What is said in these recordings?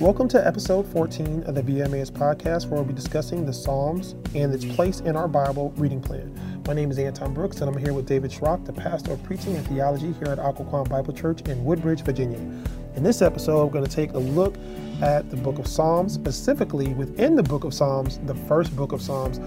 Welcome to episode 14 of the Via Emmaus podcast, where we'll be discussing the Psalms and its place in our Bible reading plan. My name is Anton Brooks, and I'm here with David Schrock, the pastor of preaching and theology here at Occoquan Bible Church in Woodbridge, Virginia. In this episode, we're going to take a look at the book of Psalms, specifically within the book of Psalms, the first book of Psalms.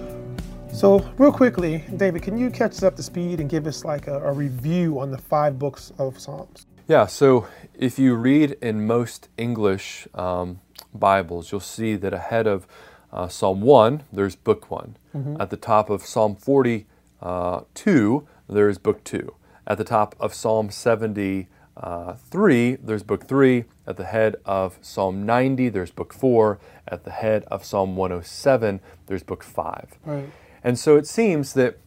So, real quickly, David, can you catch us up to speed and give us like a, a review on the five books of Psalms? Yeah, so if you read in most English um, Bibles, you'll see that ahead of uh, Psalm 1, there's book 1. Mm-hmm. At the top of Psalm 42, uh, there is book 2. At the top of Psalm 73, there's book 3. At the head of Psalm 90, there's book 4. At the head of Psalm 107, there's book 5. Right. And so it seems that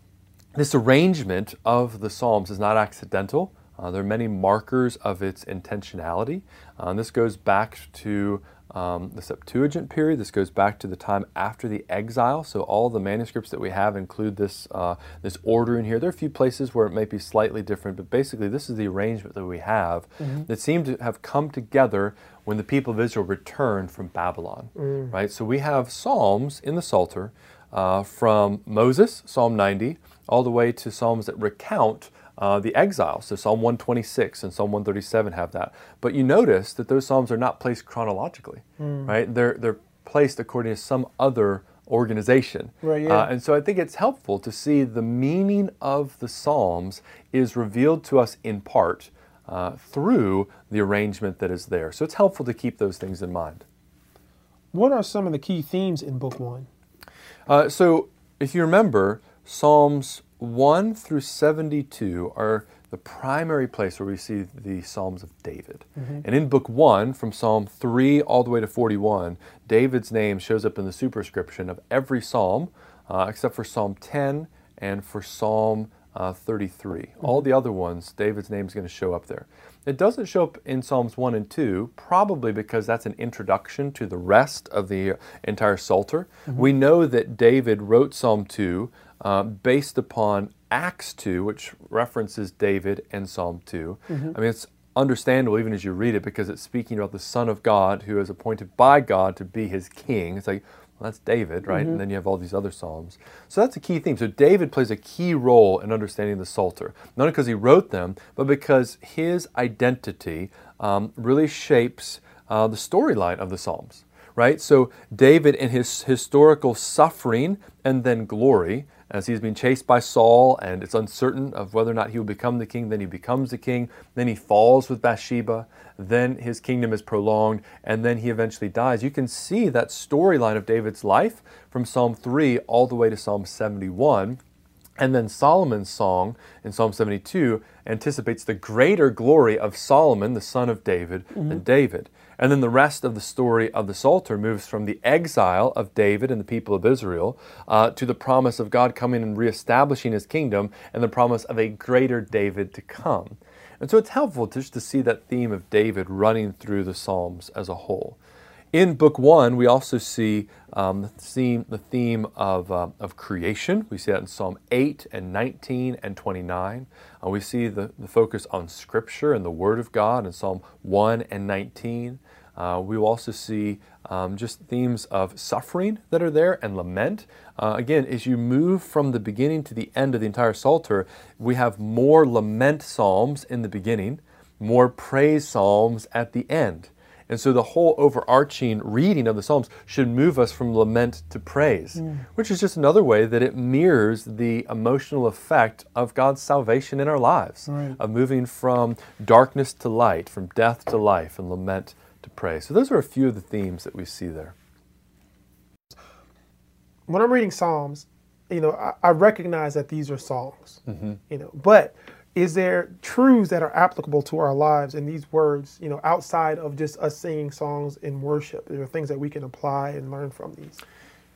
this arrangement of the Psalms is not accidental. Uh, there are many markers of its intentionality. Uh, and this goes back to um, the Septuagint period. This goes back to the time after the exile. So all the manuscripts that we have include this uh, this order in here. There are a few places where it may be slightly different, but basically this is the arrangement that we have mm-hmm. that seemed to have come together when the people of Israel returned from Babylon. Mm. Right. So we have Psalms in the Psalter uh, from Moses, Psalm 90, all the way to Psalms that recount uh, the exile. So Psalm 126 and Psalm 137 have that. But you notice that those psalms are not placed chronologically, mm. right? They're they're placed according to some other organization. Right, yeah. Uh, and so I think it's helpful to see the meaning of the psalms is revealed to us in part uh, through the arrangement that is there. So it's helpful to keep those things in mind. What are some of the key themes in Book One? Uh, so if you remember, Psalms 1 through 72 are the primary place where we see the Psalms of David. Mm-hmm. And in book 1, from Psalm 3 all the way to 41, David's name shows up in the superscription of every psalm uh, except for Psalm 10 and for Psalm uh, 33. Mm-hmm. All the other ones, David's name is going to show up there. It doesn't show up in Psalms 1 and 2, probably because that's an introduction to the rest of the entire Psalter. Mm-hmm. We know that David wrote Psalm 2 uh, based upon Acts 2, which references David and Psalm 2. Mm-hmm. I mean, it's understandable even as you read it because it's speaking about the Son of God who is appointed by God to be his king. It's like, well, that's David, right? Mm-hmm. And then you have all these other Psalms. So that's a key theme. So David plays a key role in understanding the Psalter, not because he wrote them, but because his identity um, really shapes uh, the storyline of the Psalms right? So David in his historical suffering and then glory as he's being chased by Saul, and it's uncertain of whether or not he will become the king. Then he becomes the king. Then he falls with Bathsheba. Then his kingdom is prolonged, and then he eventually dies. You can see that storyline of David's life from Psalm 3 all the way to Psalm 71. And then Solomon's song in Psalm 72 anticipates the greater glory of Solomon, the son of David, mm-hmm. than David. And then the rest of the story of the Psalter moves from the exile of David and the people of Israel uh, to the promise of God coming and reestablishing his kingdom and the promise of a greater David to come. And so it's helpful just to see that theme of David running through the Psalms as a whole. In Book One, we also see um, the theme, the theme of, uh, of creation. We see that in Psalm 8 and 19 and 29. Uh, we see the, the focus on Scripture and the Word of God in Psalm 1 and 19. Uh, we will also see um, just themes of suffering that are there and lament. Uh, again, as you move from the beginning to the end of the entire Psalter, we have more lament psalms in the beginning, more praise psalms at the end. And so the whole overarching reading of the Psalms should move us from lament to praise, mm. which is just another way that it mirrors the emotional effect of God's salvation in our lives, right. of moving from darkness to light, from death to life, and lament to pray. So those are a few of the themes that we see there. When I'm reading Psalms, you know, I, I recognize that these are songs, mm-hmm. you know, but is there truths that are applicable to our lives in these words, you know, outside of just us singing songs in worship? There are things that we can apply and learn from these?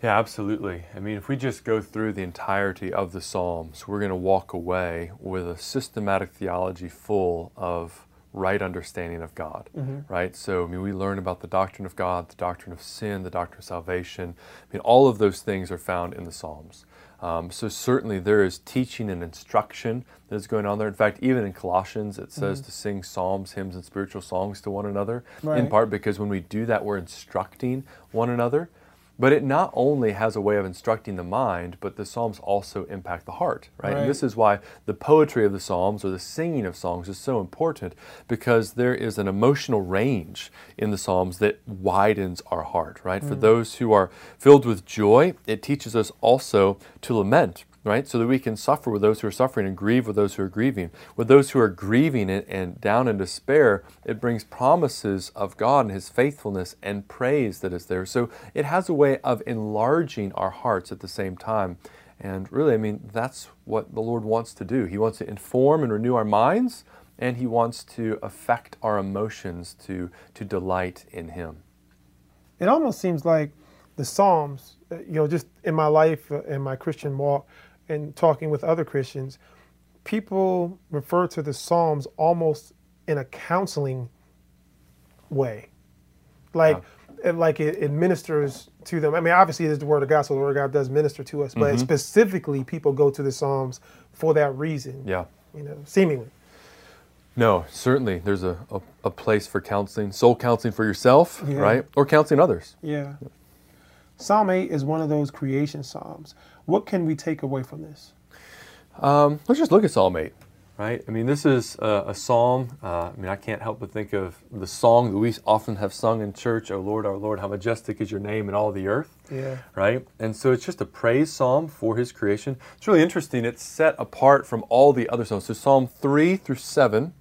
Yeah, absolutely. I mean, if we just go through the entirety of the Psalms, we're going to walk away with a systematic theology full of right understanding of God, mm-hmm. right? So, I mean, we learn about the doctrine of God, the doctrine of sin, the doctrine of salvation. I mean, all of those things are found in the Psalms. Um, so certainly there is teaching and instruction that is going on there. In fact, even in Colossians, it says mm-hmm. to sing psalms, hymns, and spiritual songs to one another. Right. In part because when we do that, we're instructing one another. But it not only has a way of instructing the mind, but the Psalms also impact the heart, right? right? And this is why the poetry of the Psalms or the singing of songs is so important because there is an emotional range in the Psalms that widens our heart, right? Mm. For those who are filled with joy, it teaches us also to lament, right? So that we can suffer with those who are suffering and grieve with those who are grieving. With those who are grieving and, and down in despair, it brings promises of God and His faithfulness and praise that is there. So it has a way of enlarging our hearts at the same time. And really, I mean, that's what the Lord wants to do. He wants to inform and renew our minds, and He wants to affect our emotions to, to delight in Him. It almost seems like the Psalms, uh, you know, just in my life, uh, in my Christian walk, and talking with other Christians, people refer to the Psalms almost in a counseling way. Like, it, like it, it, ministers to them. I mean, obviously, it is the Word of God, so the Word of God does minister to us, but mm-hmm. specifically, people go to the Psalms for that reason. Yeah. You know, seemingly. No, certainly there's a, a, a place for counseling, soul counseling for yourself, yeah. right? Or counseling others. Yeah. Psalm 8 is one of those creation psalms. What can we take away from this? Um, let's just look at Psalm 8, right? I mean, this is a, a psalm. Uh, I mean, I can't help but think of the song that we often have sung in church, Oh Lord, our Lord, how majestic is your name in all the earth. Yeah. Right? And so it's just a praise psalm for his creation. It's really interesting. It's set apart from all the other psalms. So Psalm 3 through 7,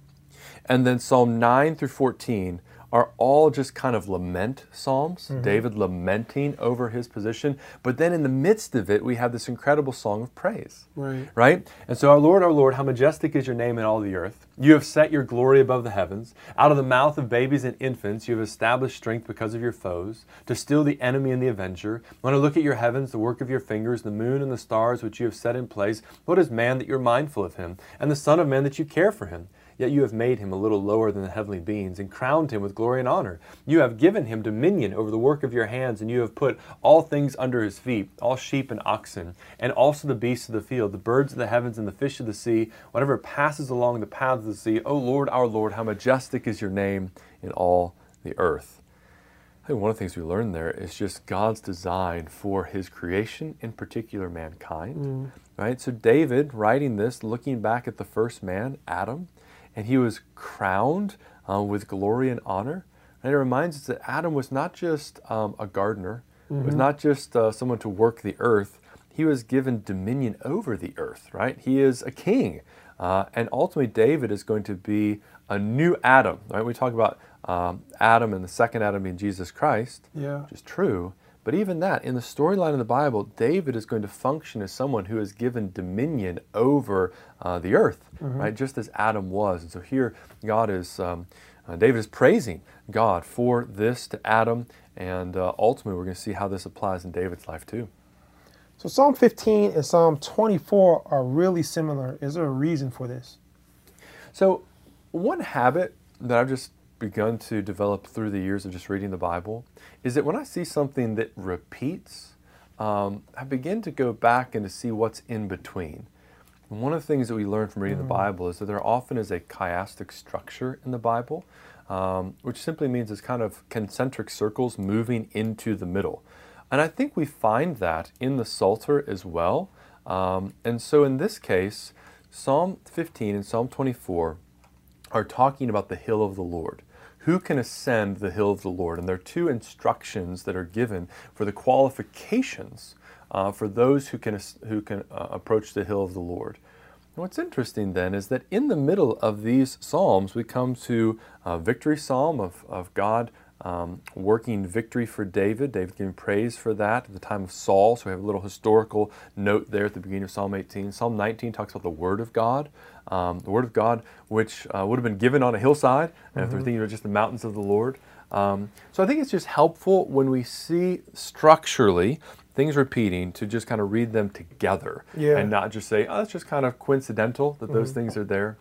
and then Psalm 9 through 14 are all just kind of lament psalms, mm-hmm. David lamenting over his position. But then in the midst of it, we have this incredible song of praise. Right. Right? And so, our Lord, our Lord, how majestic is your name in all the earth. You have set your glory above the heavens. Out of the mouth of babies and infants, you have established strength because of your foes, to still the enemy and the avenger. When I look at your heavens, the work of your fingers, the moon and the stars which you have set in place, what is man that you're mindful of him, and the Son of Man that you care for him? Yet you have made him a little lower than the heavenly beings, and crowned him with glory and honor. You have given him dominion over the work of your hands, and you have put all things under his feet, all sheep and oxen, and also the beasts of the field, the birds of the heavens, and the fish of the sea, whatever passes along the paths of the sea. O Lord, our Lord, how majestic is your name in all the earth. I think one of the things we learn there is just God's design for his creation, in particular mankind. Mm. Right? So David writing this, looking back at the first man, Adam, and he was crowned uh, with glory and honor. And it reminds us that Adam was not just um, a gardener, mm-hmm. was not just uh, someone to work the earth. He was given dominion over the earth, right? He is a king. Uh, and ultimately, David is going to be a new Adam, right? We talk about um, Adam and the second Adam being Jesus Christ, yeah. which is true. But even that, in the storyline of the Bible, David is going to function as someone who is given dominion over uh, the earth, mm-hmm. right? Just as Adam was. And so here, God is, um, uh, David is praising God for this to Adam, and uh, ultimately, we're going to see how this applies in David's life too. So Psalm 15 and Psalm 24 are really similar. Is there a reason for this? So, one habit that I've just begun to develop through the years of just reading the Bible is that when I see something that repeats, um, I begin to go back and to see what's in between. And one of the things that we learn from reading mm. the Bible is that there often is a chiastic structure in the Bible, um, which simply means it's kind of concentric circles moving into the middle. And I think we find that in the Psalter as well. Um, and so in this case, Psalm 15 and Psalm 24 are talking about the hill of the Lord who can ascend the hill of the Lord? And there are two instructions that are given for the qualifications uh, for those who can, who can uh, approach the hill of the Lord. And what's interesting then is that in the middle of these Psalms, we come to a victory psalm of, of God um, working victory for David. David giving praise for that at the time of Saul. So we have a little historical note there at the beginning of Psalm 18. Psalm 19 talks about the Word of God, um, the Word of God, which uh, would have been given on a hillside. Mm-hmm. if they're thinking of just the mountains of the Lord. Um, so I think it's just helpful when we see structurally things repeating to just kind of read them together yeah. and not just say, oh, it's just kind of coincidental that those mm-hmm. things are there.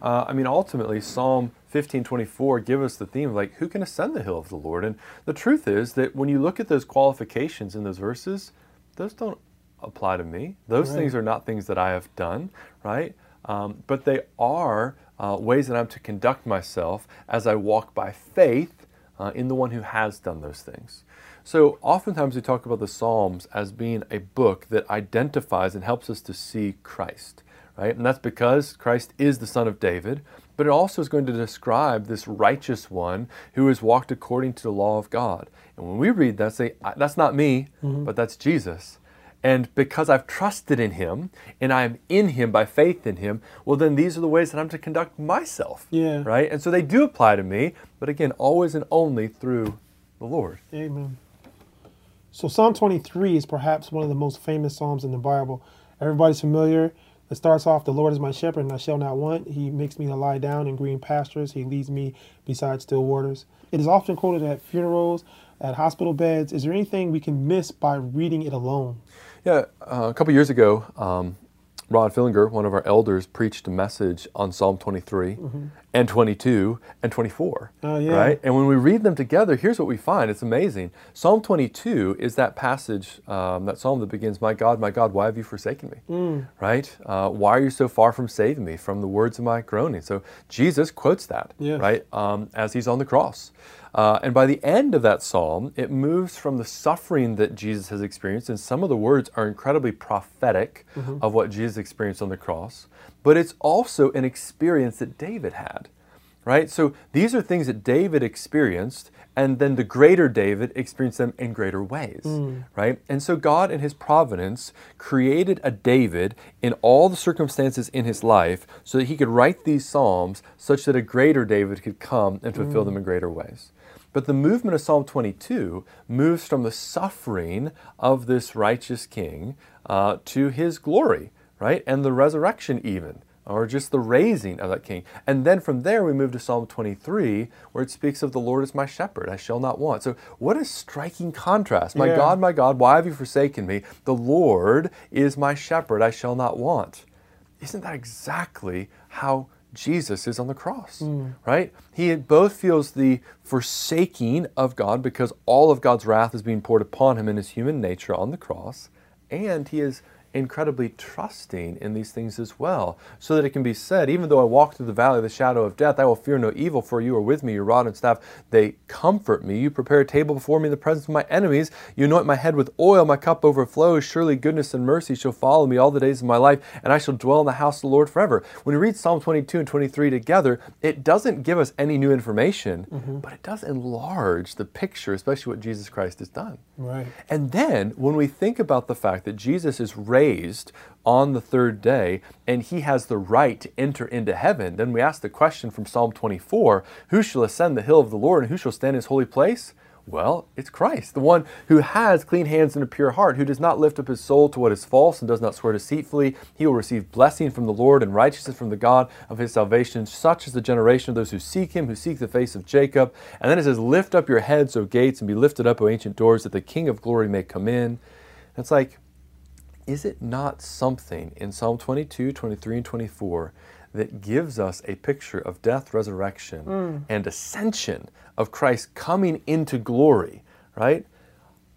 Uh, I mean, ultimately, Psalm 1524 give us the theme of like, who can ascend the hill of the Lord? And the truth is that when you look at those qualifications in those verses, those don't apply to me. Those Right. things are not things that I have done, right? Um, but they are uh, ways that I'm to conduct myself as I walk by faith uh, in the one who has done those things. So, oftentimes we talk about the Psalms as being a book that identifies and helps us to see Christ, right? And that's because Christ is the Son of David, but it also is going to describe this righteous one who has walked according to the law of God. And when we read that, say, that's not me, but that's Jesus. And because I've trusted in him and I'm in him by faith in him, well, then these are the ways that I'm to conduct myself. Yeah. Right? And so they do apply to me, but again, always and only through the Lord. Amen. So Psalm 23 is perhaps one of the most famous psalms in the Bible. Everybody's familiar. It starts off, "The Lord is my shepherd, and I shall not want. He makes me to lie down in green pastures. He leads me beside still waters." It is often quoted at funerals, at hospital beds. Is there anything we can miss by reading it alone? Yeah, uh, a couple years ago, um, Rod Fillinger, one of our elders, preached a message on Psalm 23 and 22 and 24. Oh, yeah. Right? And when we read them together, here's what we find. It's amazing. Psalm 22 is that passage, um, that psalm that begins, My God, my God, why have you forsaken me? Right? Uh, why are you so far from saving me from the words of my groaning? So Jesus quotes that, Yes. right? Um, as he's on the cross. Uh, and by the end of that psalm, it moves from the suffering that Jesus has experienced, and some of the words are incredibly prophetic mm-hmm. of what Jesus experienced on the cross, but it's also an experience that David had, right? So these are things that David experienced, and then the greater David experienced them in greater ways, mm. right? And so God, in His providence, created a David in all the circumstances in his life so that he could write these Psalms such that a greater David could come and fulfill mm. them in greater ways. But the movement of Psalm 22 moves from the suffering of this righteous king uh, to his glory, right? And the resurrection, even, or just the raising of that king. And then from there, we move to Psalm 23, where it speaks of the Lord is my shepherd, I shall not want. So, what a striking contrast. My Yeah. God, my God, why have you forsaken me? The Lord is my shepherd, I shall not want. Isn't that exactly how Jesus is on the cross, hmm. right? He both feels the forsaking of God because all of God's wrath is being poured upon him in his human nature on the cross, and he is incredibly trusting in these things as well, so that it can be said, even though I walk through the valley of the shadow of death, I will fear no evil, for you are with me, your rod and staff, they comfort me. You prepare a table before me in the presence of my enemies. You anoint my head with oil, my cup overflows. Surely goodness and mercy shall follow me all the days of my life, and I shall dwell in the house of the Lord forever. When we read Psalm 22 and 23 together, it doesn't give us any new information, mm-hmm. but it does enlarge the picture, especially what Jesus Christ has done. Right. And then when we think about the fact that Jesus is raised on the third day and he has the right to enter into heaven, then we ask the question from Psalm 24 Who shall ascend the hill of the Lord and who shall stand in his holy place? Well, it's Christ, the one who has clean hands and a pure heart, who does not lift up his soul to what is false and does not swear deceitfully. He will receive blessing from the Lord and righteousness from the God of his salvation. Such is the generation of those who seek him, who seek the face of Jacob. And then it says, Lift up your heads, O gates, and be lifted up, O ancient doors, that the King of glory may come in. It's like, is it not something in Psalm 22, 23, and 24 that gives us a picture of death, resurrection, mm. and ascension of Christ coming into glory, right?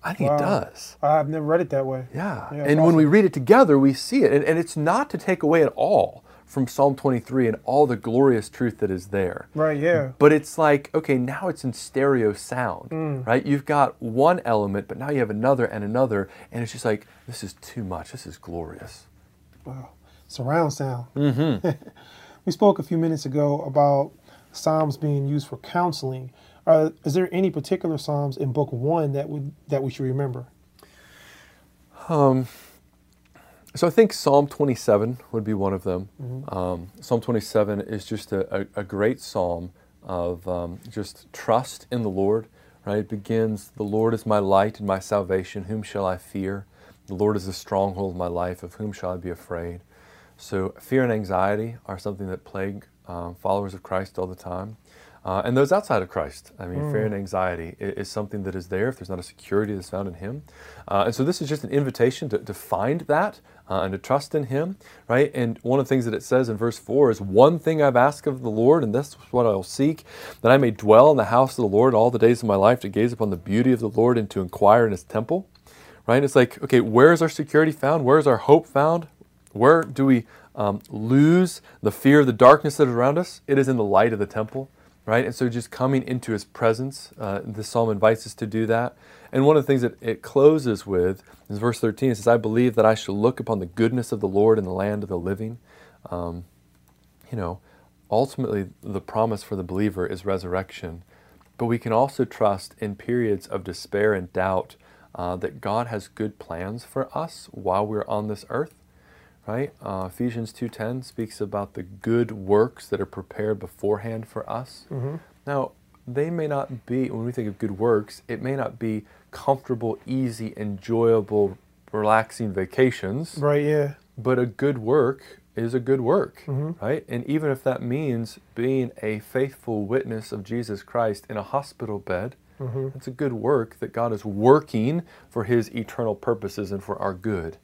I think Wow. it does. I've never read it that way. Yeah. Yeah, and when we read it together, we see it. And, and it's not to take away at all from Psalm 23 and all the glorious truth that is there. Right, yeah. But it's like, okay, now it's in stereo sound, right? You've got one element, but now you have another and another, and it's just like, this is too much. This is glorious. Wow. Surround sound. Mm-hmm. we spoke a few minutes ago about Psalms being used for counseling. Uh, is there any particular Psalms in Book One that would that we should remember? So I think Psalm 27 would be one of them. Um, psalm 27 is just a, a, a great psalm of um, just trust in the Lord, right? It begins, The Lord is my light and my salvation. Whom shall I fear? The Lord is the stronghold of my life. Of whom shall I be afraid? So fear and anxiety are something that plague um, followers of Christ all the time. Uh, and those outside of Christ. I mean, fear and anxiety i- is, something that is there if there's not a security that's found in Him. Uh, and so this is just an invitation to, to find that uh, and to trust in Him, right? And one of the things that it says in verse 4 is, One thing I've asked of the Lord, and this is what I'll seek, that I may dwell in the house of the Lord all the days of my life, to gaze upon the beauty of the Lord and to inquire in His temple right? It's like, okay, where is our security found? Where is our hope found? Where do we um, lose the fear of the darkness that is around us? It is in the light of the temple, right? And so just coming into his presence, uh, the psalm invites us to do that. And one of the things that it closes with is verse 13. It says, I believe that I shall look upon the goodness of the Lord in the land of the living. Um, you know, ultimately, the promise for the believer is resurrection. But we can also trust in periods of despair and doubt uh, that God has good plans for us while we're on this earth right? Uh, Ephesians 2:10 speaks about the good works that are prepared beforehand for us. Mm-hmm. Now, they may not be when we think of good works, it may not be comfortable, easy, enjoyable, relaxing vacations. Right, yeah. But a good work is a good work, mm-hmm. right? And even if that means being a faithful witness of Jesus Christ in a hospital bed, mm-hmm. it's a good work that God is working for his eternal purposes and for our good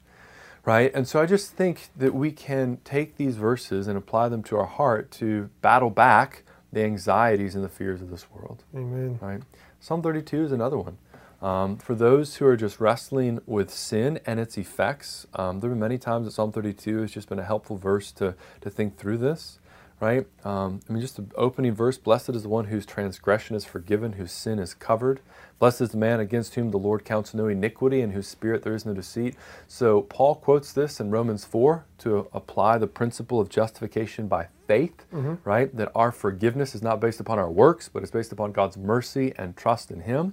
right? And so I just think that we can take these verses and apply them to our heart to battle back the anxieties and the fears of this world. Amen. Right? Psalm 32 is another one. Um, for those who are just wrestling with sin and its effects, um, there have been many times that Psalm 32 has just been a helpful verse to, to think through this right? Um, I mean, just the opening verse Blessed is the one whose transgression is forgiven, whose sin is covered. Blessed is the man against whom the Lord counts no iniquity, and whose spirit there is no deceit. So, Paul quotes this in Romans 4 to apply the principle of justification by faith, mm-hmm. right? That our forgiveness is not based upon our works, but it's based upon God's mercy and trust in Him.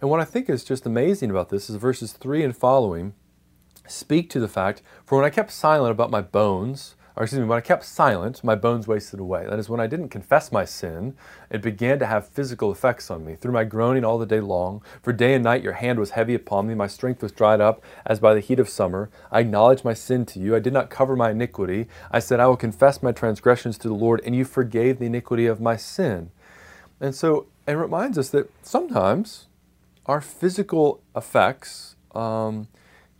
And what I think is just amazing about this is verses 3 and following speak to the fact, for when I kept silent about my bones, or excuse me, when I kept silent, my bones wasted away. That is, when I didn't confess my sin, it began to have physical effects on me. Through my groaning all the day long, for day and night your hand was heavy upon me, my strength was dried up as by the heat of summer. I acknowledged my sin to you, I did not cover my iniquity. I said, I will confess my transgressions to the Lord, and you forgave the iniquity of my sin. And so it reminds us that sometimes our physical effects um,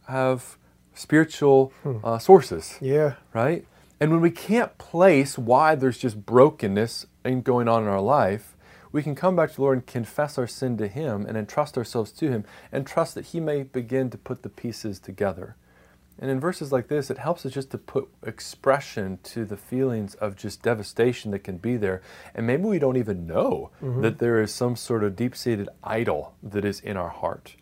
have spiritual hmm. uh, sources. Yeah. Right? And when we can't place why there's just brokenness going on in our life, we can come back to the Lord and confess our sin to Him and entrust ourselves to Him and trust that He may begin to put the pieces together. And in verses like this, it helps us just to put expression to the feelings of just devastation that can be there. And maybe we don't even know mm-hmm. that there is some sort of deep seated idol that is in our heart.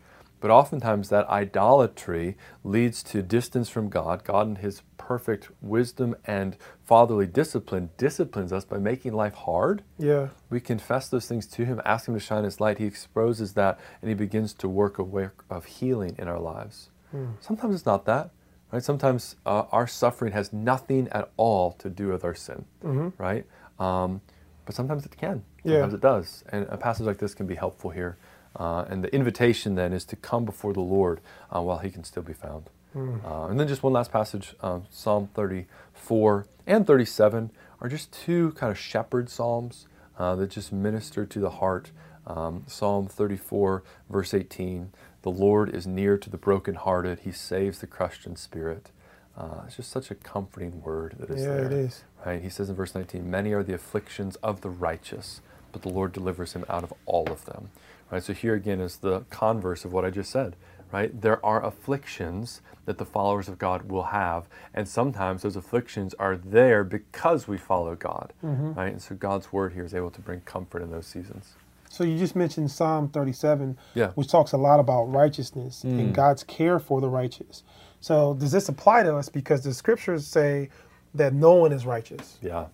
But oftentimes that idolatry leads to distance from God. God, in His perfect wisdom and fatherly discipline, disciplines us by making life hard. Yeah. We confess those things to Him, ask Him to shine His light. He exposes that, and He begins to work a work of healing in our lives. Hmm. Sometimes it's not that. Right? Sometimes uh, our suffering has nothing at all to do with our sin, mm-hmm. right? Um, but sometimes it can. Sometimes yeah. it does. And a passage like this can be helpful here. Uh, and the invitation then is to come before the Lord uh, while he can still be found. Mm. Uh, and then just one last passage um, Psalm 34 and 37 are just two kind of shepherd psalms uh, that just minister to the heart. Um, Psalm 34, verse 18 The Lord is near to the brokenhearted, he saves the crushed in spirit. Uh, it's just such a comforting word that is yeah, there. it is. Right? He says in verse 19, Many are the afflictions of the righteous, but the Lord delivers him out of all of them. Right? So here again is the converse of what I just said. Right? There are afflictions that the followers of God will have, and sometimes those afflictions are there because we follow God. Mm-hmm. Right? And so God's word here is able to bring comfort in those seasons. So you just mentioned Psalm 37, yeah. which talks a lot about righteousness mm. and God's care for the righteous. So does this apply to us? Because the scriptures say that no one is righteous. Yeah.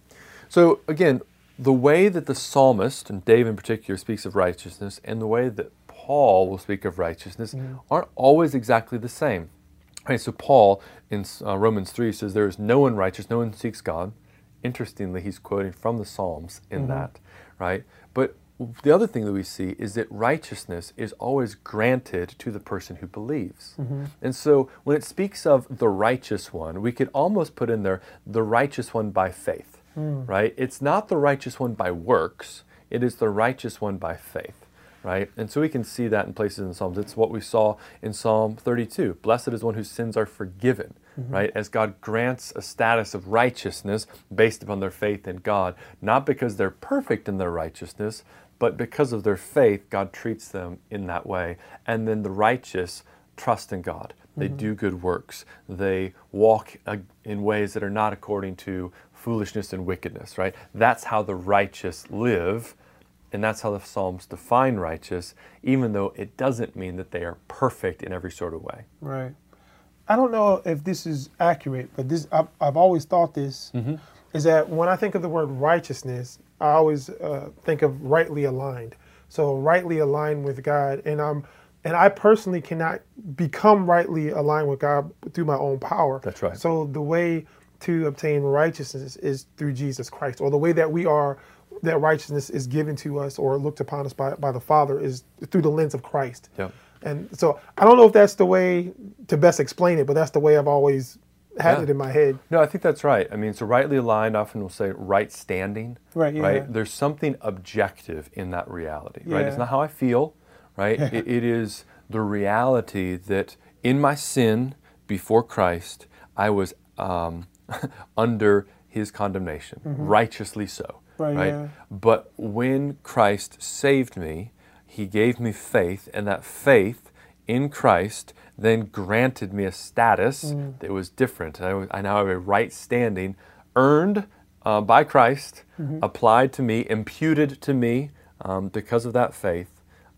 So again, the way that the psalmist, and David in particular, speaks of righteousness, and the way that Paul will speak of righteousness mm-hmm. aren't always exactly the same. Right, so Paul in uh, Romans 3 says, There is no one righteous, no one seeks God. Interestingly, he's quoting from the Psalms in mm-hmm. that, right? But the other thing that we see is that righteousness is always granted to the person who believes. Mm-hmm. And so when it speaks of the righteous one, we could almost put in there the righteous one by faith mm. right? It's not the righteous one by works, it is the righteous one by faith, right? And so we can see that in places in Psalms. It's what we saw in Psalm 32. Blessed is one whose sins are forgiven, mm-hmm. right? As God grants a status of righteousness based upon their faith in God, not because they're perfect in their righteousness, but because of their faith, God treats them in that way. And then the righteous trust in God. They do good works. They walk in ways that are not according to foolishness and wickedness, right? That's how the righteous live, and that's how the Psalms define righteous, even though it doesn't mean that they are perfect in every sort of way. Right. I don't know if this is accurate, but this I've, I've always thought this is that when I think of the word righteousness, I always uh, think of rightly aligned. So rightly aligned with God, and I'm and I personally cannot become rightly aligned with God through my own power. That's right. So the way to obtain righteousness is through Jesus Christ, or the way that we are that righteousness is given to us or looked upon us by, by the Father is through the lens of Christ. Yep. And so I don't know if that's the way to best explain it, but that's the way I've always had Yeah. it in my head. No, I think that's right. I mean, so rightly aligned often will say right standing. Right, yeah. Right. There's something objective in that reality. Right. It's not how I feel. Right. it, it is the reality that in my sin before Christ, I was um, under His condemnation, righteously so. Mm-hmm. Right, yeah. But when Christ saved me, He gave me faith, and that faith in Christ then granted me a status Mm. that was different. I, I now have a right standing, earned uh, by Christ, Mm-hmm. applied to me, imputed to me um, because of that faith,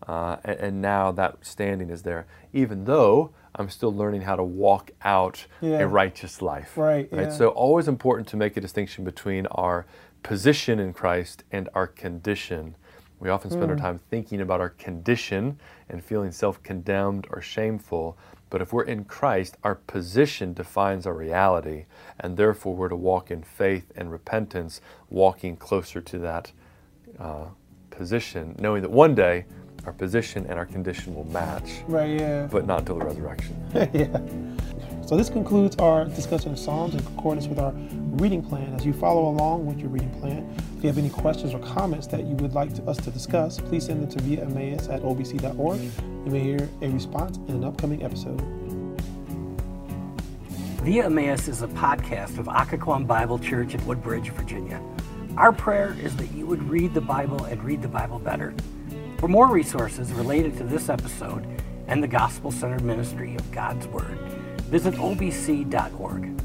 uh, and, and now that standing is there, even though I'm still learning how to walk out Yeah. a righteous life. Right, yeah. So always important to make a distinction between our position in Christ and our condition. We often spend Hmm. our time thinking about our condition and feeling self condemned or shameful. But if we're in Christ, our position defines our reality, and therefore we're to walk in faith and repentance, walking closer to that uh, position, knowing that one day our position and our condition will match, Right, yeah. but not until the resurrection. yeah. So this concludes our discussion of Psalms in accordance with our reading plan. As you follow along with your reading plan, if you have any questions or comments that you would like to, us to discuss, please send them to via Emmaus at obc.org. You may hear a response in an upcoming episode. Via Emmaus is a podcast of Occoquan Bible Church in Woodbridge, Virginia. Our prayer is that you would read the Bible and read the Bible better. For more resources related to this episode and the gospel centered ministry of God's Word, visit obc.org.